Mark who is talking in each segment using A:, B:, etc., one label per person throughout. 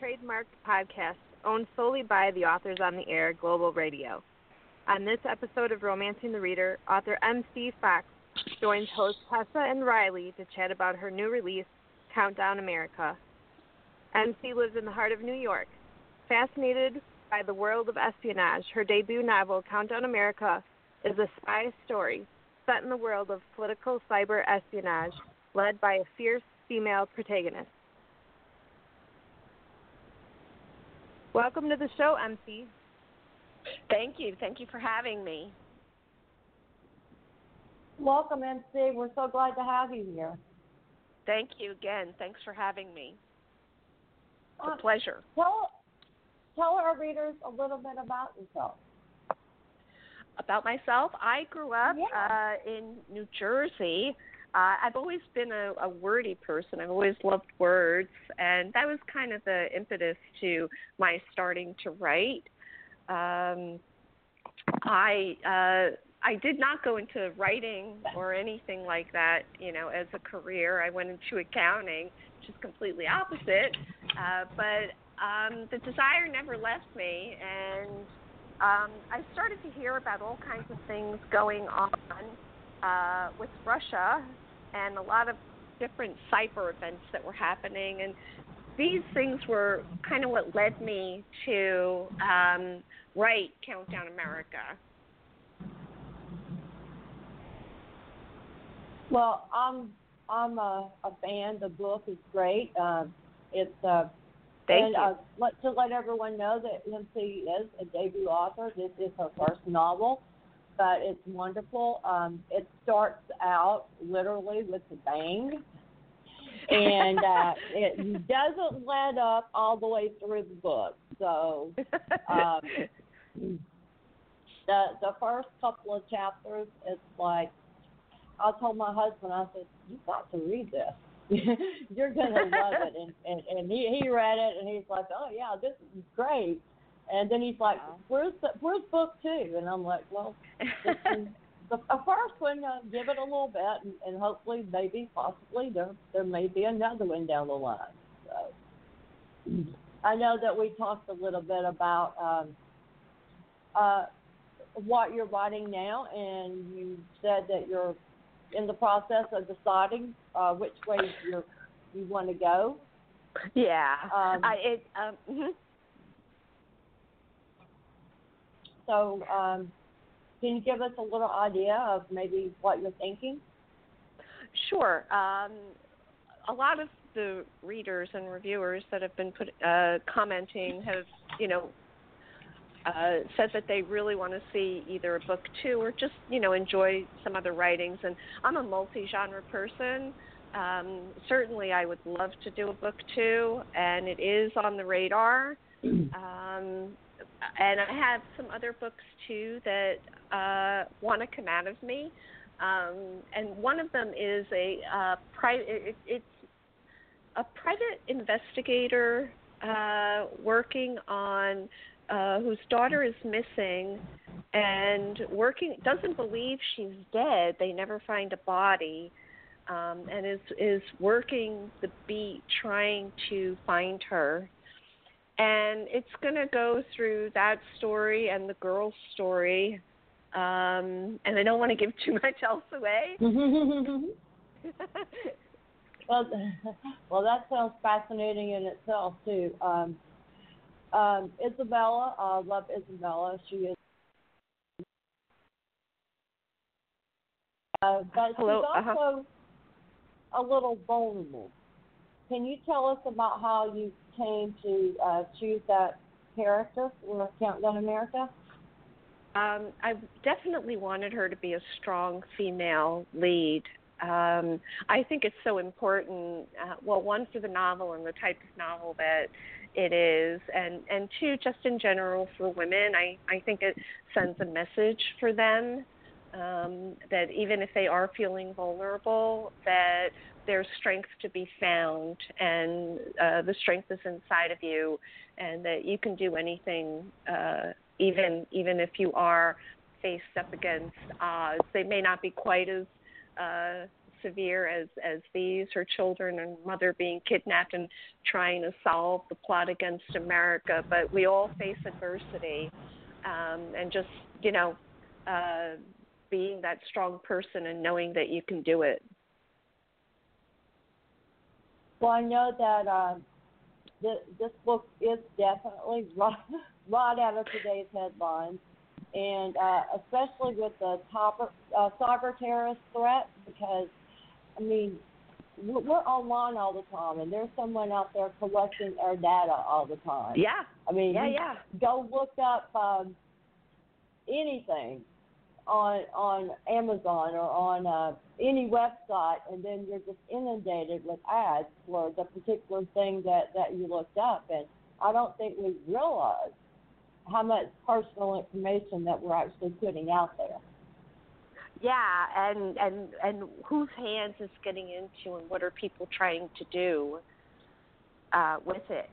A: trademarked podcast owned solely by the authors on the air, Global Radio. On this episode of Romancing the Reader, author M.C. Fox joins hosts Tessa and Riley to chat about her new release, Countdown America. MC lives in the heart of New York. Fascinated by the world of espionage, her debut novel, Countdown America, is a spy story set in the world of political cyber espionage led by a fierce female protagonist. Welcome to the show, MC.
B: Thank you. Thank you for having me.
C: Welcome, MC. We're so glad to have you here.
B: Thank you again. Thanks for having me. It's
C: Uh,
B: a pleasure.
C: Tell tell our readers a little bit about yourself.
B: About myself, I grew up
C: Yeah.
B: uh, in New Jersey. Uh, I've always been a, a wordy person. I've always loved words, and that was kind of the impetus to my starting to write. Um, I uh, I did not go into writing or anything like that, you know, as a career. I went into accounting, which is completely opposite. Uh, but um, the desire never left me, and um, I started to hear about all kinds of things going on uh, with Russia and a lot of different cyber events that were happening. And these things were kind of what led me to um, write Countdown America.
C: Well, I'm I'm a, a fan. The book is great. Uh, it's uh,
B: Thank
C: and
B: you.
C: Uh, let, to let everyone know that MC is a debut author. This is her first novel, but it's wonderful. Um, it starts out literally with a bang, and uh, it doesn't let up all the way through the book. So um, the the first couple of chapters, it's like I told my husband, I said, "You got to read this. You're gonna love it." And and and he he read it, and he's like, "Oh yeah, this is great." And then he's like,
B: Wow.
C: "Where's the where's book two? And I'm like, "Well, is the first one. Uh, give it a little bit, and, and hopefully, maybe, possibly, there there may be another one down the line." So I know that we talked a little bit about um, uh, what you're writing now, and you said that you're in the process of deciding uh, which way you you want to go.
B: yeah.
C: Um,
B: I, it, um, mhm.
C: So, um, can you give us a little idea of maybe what you're thinking?
B: Sure. Um, a lot of the readers and reviewers that have been put uh, commenting have, you know, uh, said that they really want to see either a book two or just, you know, enjoy some other writings. And I'm a multi-genre person. Um, certainly, I would love to do a book two, and it is on the radar. Um, and I have some other books too that uh, want to come out of me. Um, and one of them is a uh, private. It, it's a private investigator uh, working on uh, whose daughter is missing and working doesn't believe she's dead. They never find a body. Um, and is is working the beat trying to find her and it's going to go through that story and the girl's story. Um, and I don't want to give too much else away.
C: well, well, that sounds fascinating in itself too. Um, um, Isabella, I love Isabella. She is, uh, but
B: Hello,
C: she's
B: uh-huh.
C: also a little vulnerable. Can you tell us about how you came to uh, choose that character for Countdown America?
B: Um, I definitely wanted her to be a strong female lead. Um, I think it's so important. Uh, well, one for the novel and the type of novel that it is, and and two, just in general for women. I I think it sends a message for them um, that even if they are feeling vulnerable, that there's strength to be found, and uh, the strength is inside of you, and that you can do anything, uh, even even if you are faced up against odds. They may not be quite as uh, severe as as these. Her children and mother being kidnapped and trying to solve the plot against America. But we all face adversity, um, and just you know, uh, being that strong person and knowing that you can do it.
C: Well, I know that uh, th- this book is definitely right, right out of today's headlines, and uh, especially with the top, uh, cyber terrorist threat, because I mean, we're online all the time, and there's someone out there collecting our data all the time.
B: Yeah.
C: I mean,
B: yeah, yeah.
C: Go look up um, anything on on Amazon or on uh, any website, and then you're just inundated with ads for the particular thing that that you looked up. And I don't think we realize how much personal information that we're actually putting out there.
B: Yeah, and and and whose hands is getting into, and what are people trying to do uh, with it?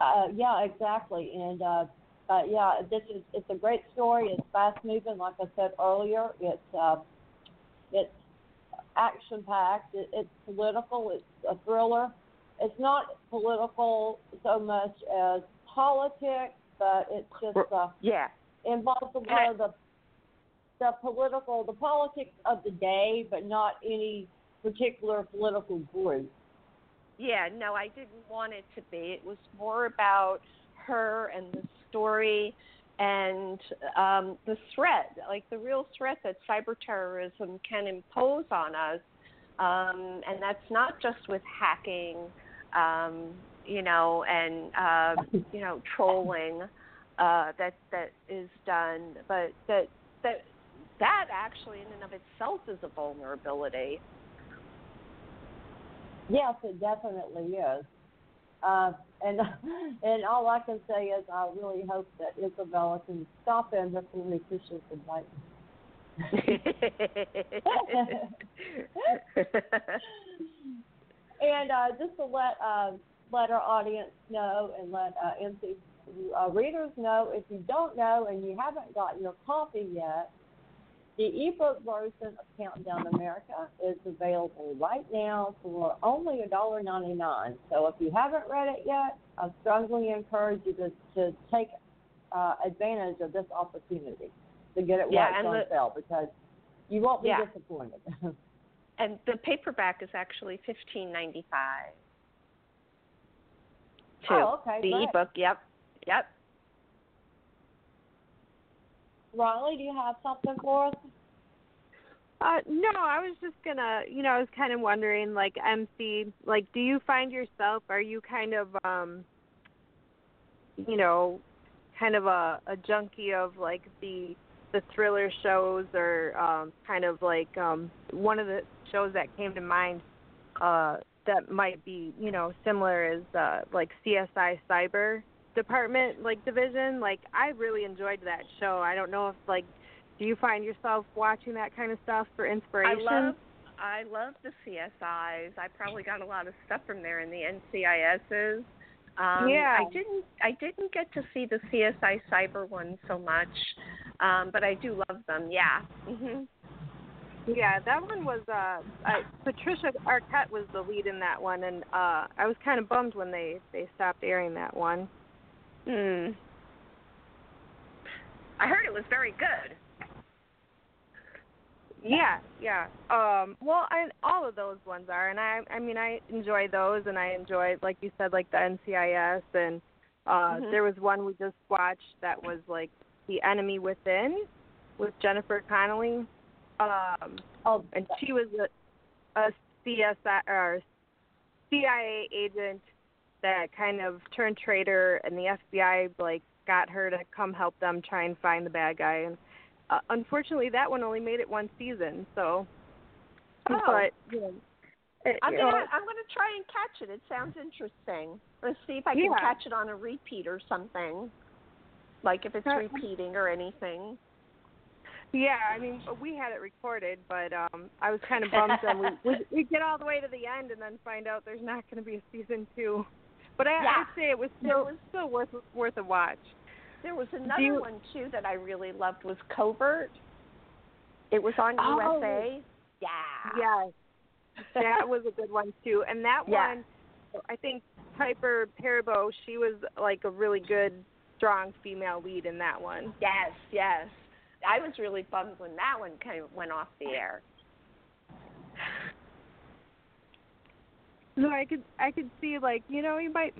C: Uh, yeah, exactly, and uh, uh, yeah, this is it's a great story. It's fast moving, like I said earlier. It's uh, it's action packed. It, it's political. It's a thriller. It's not political so much as politics, but it's just uh,
B: yeah
C: involves a lot of the the political, the politics of the day, but not any particular political group.
B: Yeah, no, I didn't want it to be. It was more about her and the story and um, the threat, like the real threat that cyber terrorism can impose on us. Um, and that's not just with hacking, um, you know, and uh, you know, trolling uh, that that is done, but that that that actually in and of itself is a vulnerability.
C: Yes, it definitely is. Uh, and and all I can say is I really hope that Isabella can stop in before he pushes the button. and uh, just to let uh, let our audience know and let uh, MC uh, readers know, if you don't know and you haven't got your copy yet, the ebook version of Countdown America is available right now for only $1.99. So if you haven't read it yet, I strongly encourage you to, to take uh, advantage of this opportunity to get it
B: yeah,
C: right on
B: the,
C: sale because you won't be
B: yeah.
C: disappointed.
B: and the paperback is actually fifteen ninety five.
C: Oh, okay.
B: The
C: great.
B: ebook, yep, yep.
C: Riley, do you have something for us?
A: Uh, no, I was just gonna, you know, I was kind of wondering, like MC, like, do you find yourself, are you kind of, um, you know, kind of a, a junkie of like the the thriller shows, or um, kind of like um, one of the shows that came to mind uh, that might be, you know, similar is uh, like CSI Cyber Department, like division. Like, I really enjoyed that show. I don't know if like do you find yourself watching that kind of stuff for inspiration?
B: I love I love the CSIs. I probably got a lot of stuff from there in the NCISs. Um,
A: yeah.
B: I didn't I didn't get to see the CSI Cyber one so much, um, but I do love them. Yeah. Mhm.
A: Yeah, that one was uh, uh Patricia Arquette was the lead in that one, and uh I was kind of bummed when they they stopped airing that one.
B: Hmm. I heard it was very good.
A: Yeah, yeah. Um, well, I, all of those ones are, and I, I mean, I enjoy those, and I enjoy, like you said, like the NCIS, and uh,
B: Mhm.
A: there was one we just watched that was like the Enemy Within with Jennifer Connelly, um,
C: Oh,
A: and she was a, a CSI or CIA agent that kind of turned traitor, and the FBI like got her to come help them try and find the bad guy, and uh, unfortunately, that one only made it one season. So,
B: Oh.
A: but you know, it,
B: I'm gonna I'm gonna try and catch it. It sounds interesting. Let's see if I can
A: Yeah.
B: catch it on a repeat or something. Like if it's
A: Uh,
B: repeating or anything.
A: yeah, I mean, we had it recorded, but um, I was kind of bummed that we, we we get all the way to the end and then find out there's not going to be a season two. But I,
B: Yeah.
A: I'd say it was still
B: was-
A: still worth worth a watch.
B: There was another
A: you-
B: one too that I really loved was Covert. It was on
A: Oh.
B: USA. Yeah.
A: Yes, that was a good one too. And that
B: Yeah.
A: one, I think Piper Perabo, she was like a really good, strong female lead in that one.
B: Yes, yes. I was really bummed when that one kind of went off the air.
A: No, I could I could see like you know you might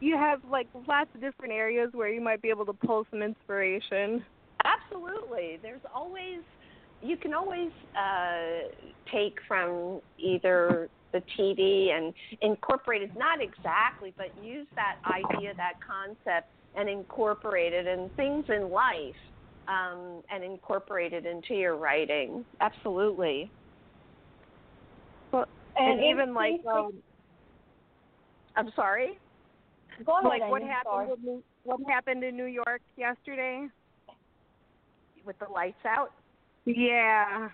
A: you have like lots of different areas where you might be able to pull some inspiration.
B: Absolutely. There's always you can always uh, take from either the TV and incorporate it, not exactly, but use that idea, that concept, and incorporate it in things in life um, and incorporate it into your writing. Absolutely.
A: Well, and, even like um,
B: I'm sorry?
C: Go ahead,
A: like what
C: Amy,
A: happened
C: sorry.
A: in New, what happened in New York yesterday?
B: With the lights out?
A: Yeah.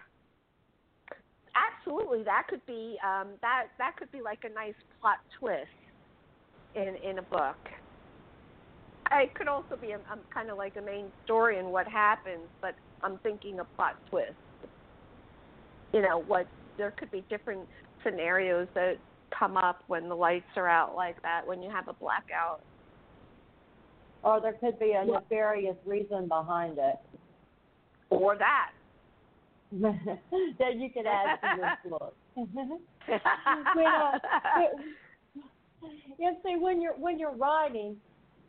B: Absolutely, that could be um, that that could be like a nice plot twist in in a book. It could also be a, um, kind of like a main story and what happens, but I'm thinking a plot twist. You know, what there could be different scenarios that come up when the lights are out like that, when you have a blackout.
C: Or there could be a nefarious reason behind it
B: Or that.
C: that you could add to your book. when, uh, see, when you're when you're writing,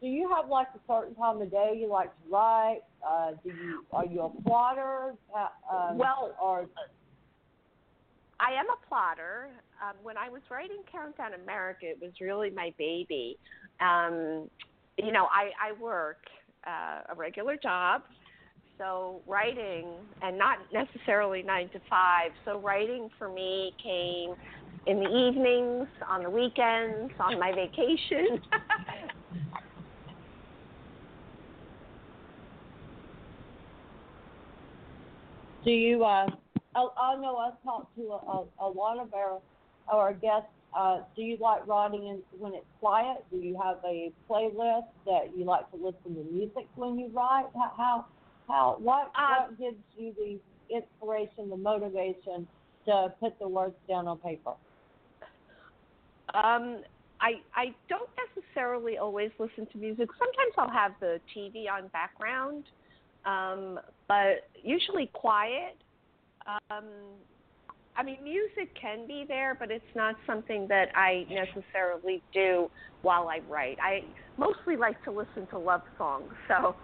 C: do you have like a certain time of day you like to write? Uh, do you are you a plotter? Uh, um,
B: Well,
C: or
B: I am a plotter. Um, when I was writing Countdown America, it was really my baby. Um, you know, I, I work uh, a regular job, so writing, and not necessarily nine to five. So writing for me came in the evenings, on the weekends, on my vacation.
C: do you? Uh, I, I know I've talked to a, a, a lot of our our guests. Uh, do you like writing in, when it's quiet? Do you have a playlist that you like to listen to music when you write? How how, how what
B: Um,
C: what gives you the inspiration, the motivation to put the words down on paper?
B: Um, I I don't necessarily always listen to music. Sometimes I'll have the TV on background, um, but usually quiet. Um, I mean, music can be there, but it's not something that I necessarily do while I write. I mostly like to listen to love songs, so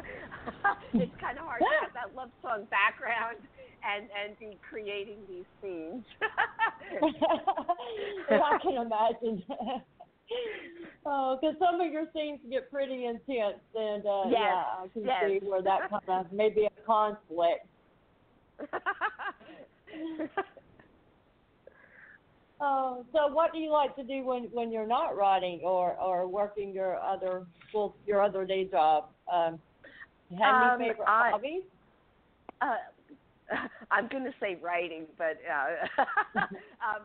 B: it's kind of hard to have that love song background and and be creating these scenes.
C: I can imagine. oh, because some of your scenes get pretty intense, and uh,
B: Yes,
C: yeah, I can
B: yes.
C: see where that kind of maybe a conflict. Oh, so what do you like to do when when you're not writing or or working your other full your other day job? Um, have
B: Um,
C: any favorite
B: I-
C: hobbies?
B: uh, I'm going to say writing, but uh, um,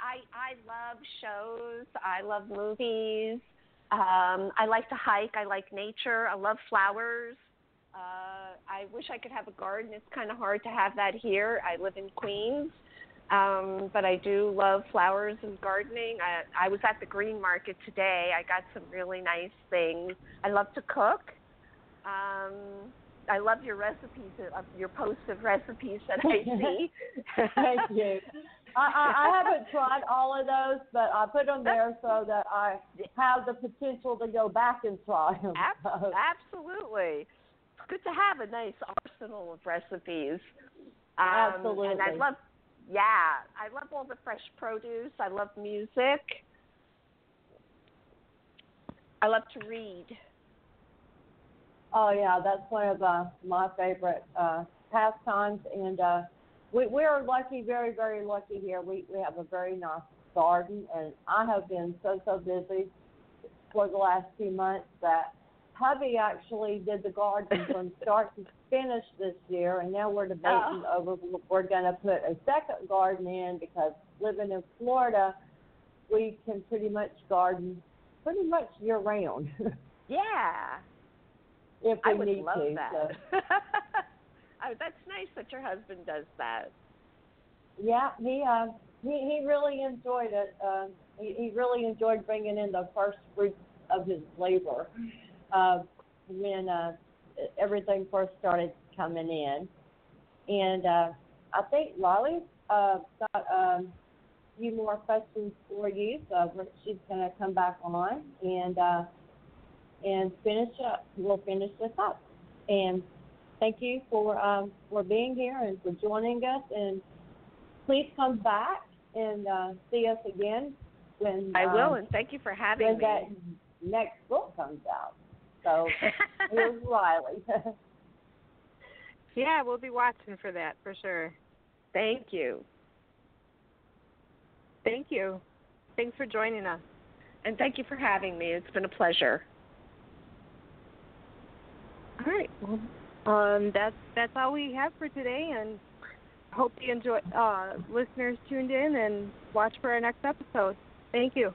B: I I love shows. I love movies. Um, I like to hike. I like nature. I love flowers. Uh, I wish I could have a garden. It's kind of hard to have that here. I live in Queens, um, but I do love flowers and gardening. I, I was at the green market today. I got some really nice things. I love to cook. Um, I love your recipes, uh, your post of recipes that I see.
C: Thank you. I, I, I haven't tried all of those, but I put them there so that I have the potential to go back and try them.
B: Ab- absolutely. Good to have a nice arsenal of recipes. Um,
C: Absolutely.
B: And I love, yeah, I love all the fresh produce. I love music. I love to read.
C: Oh yeah, that's one of uh, my favorite uh, pastimes, and uh, we we are lucky, very very lucky here. We we have a very nice garden, and I have been so so busy for the last few months that hubby actually did the garden from start to finish this year, and now we're debating over we're going to put a second garden in because living in Florida, we can pretty much garden pretty much year round.
B: Yeah.
C: if we
B: I would
C: need
B: love
C: to.
B: that.
C: So.
B: Oh, that's nice that your husband does that.
C: Yeah, he uh, he he really enjoyed it. Uh, he, he really enjoyed bringing in the first fruits of his labor uh, when uh, everything first started coming in. And uh, I think Lolly's uh, got um, a few more questions for you, so she's going to come back on and uh, and finish up. We'll finish this up. And thank you for um, for being here and for joining us. And please come back and uh, see us again when
B: I will.
C: um,
B: And thank you for having
C: when
B: me.
C: that next book comes out. So here's Riley.
A: Yeah, we'll be watching for that for sure.
B: thank you,
A: Thank you. Thanks for joining us.
B: and thank you for having me. It's been a pleasure.
A: All right. Well, um, that's that's all we have for today, and hope you enjoy. Uh, listeners tuned in and watch for our next episode. Thank you.